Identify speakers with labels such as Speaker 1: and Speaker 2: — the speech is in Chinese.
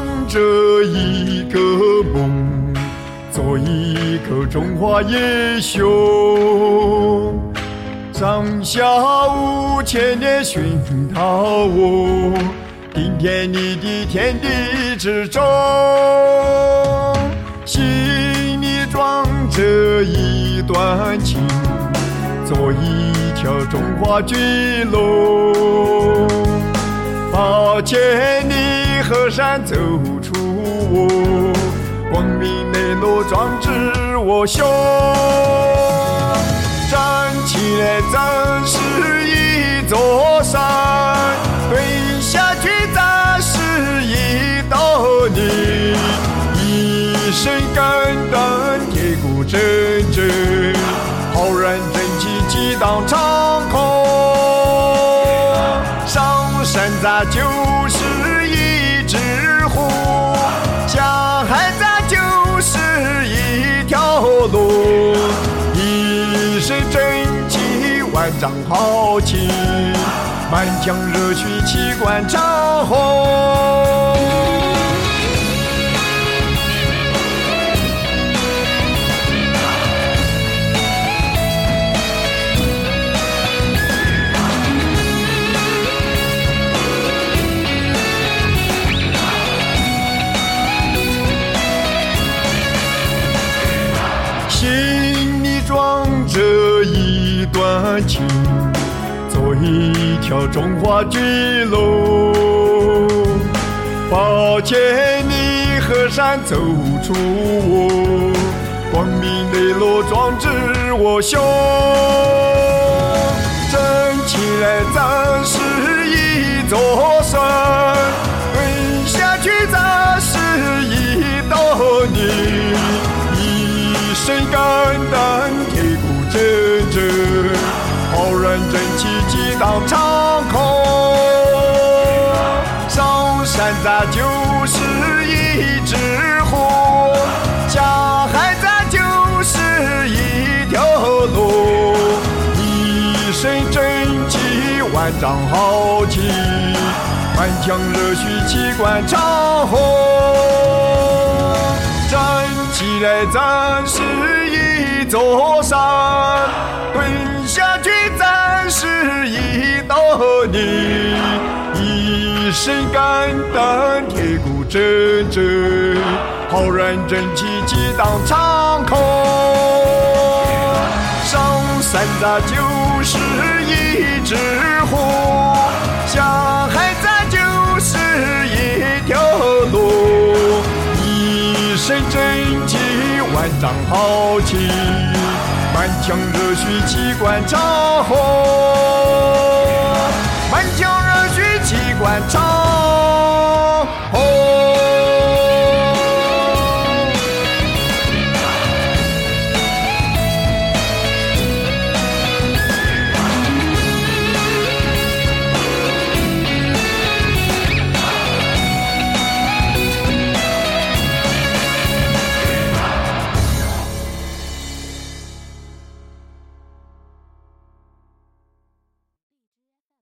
Speaker 1: 中藏着一个梦，做一个中华英雄。上下五千年熏陶我，顶天立地天地之中，心里装着一段情，做一条中华巨龙。八千里河山走出我，光明磊落壮志我胸。站起来咱是一座山，蹲下去咱是一道泥。一身肝胆铁骨铮铮，浩然正气激荡长空。上山咱就是一只虎，下海咱就是一条路。一身正气，万丈豪情，满腔热血气贯长虹。一条中华巨龙。保千里河山走出我，光明磊落壮志我胸。站起来咱是一座山，激荡长空。上山咱就是一只虎，下海咱就是一条龙。一身正气，万丈豪情，满腔热血气贯长虹。站起来，咱是一座山；身肝胆，铁骨铮铮，浩然正气激荡长空。上山咱就是一只虎，下海咱就是一条龙。一身正气，万丈豪情，满腔热血气贯长虹，满腔热血气贯长虹。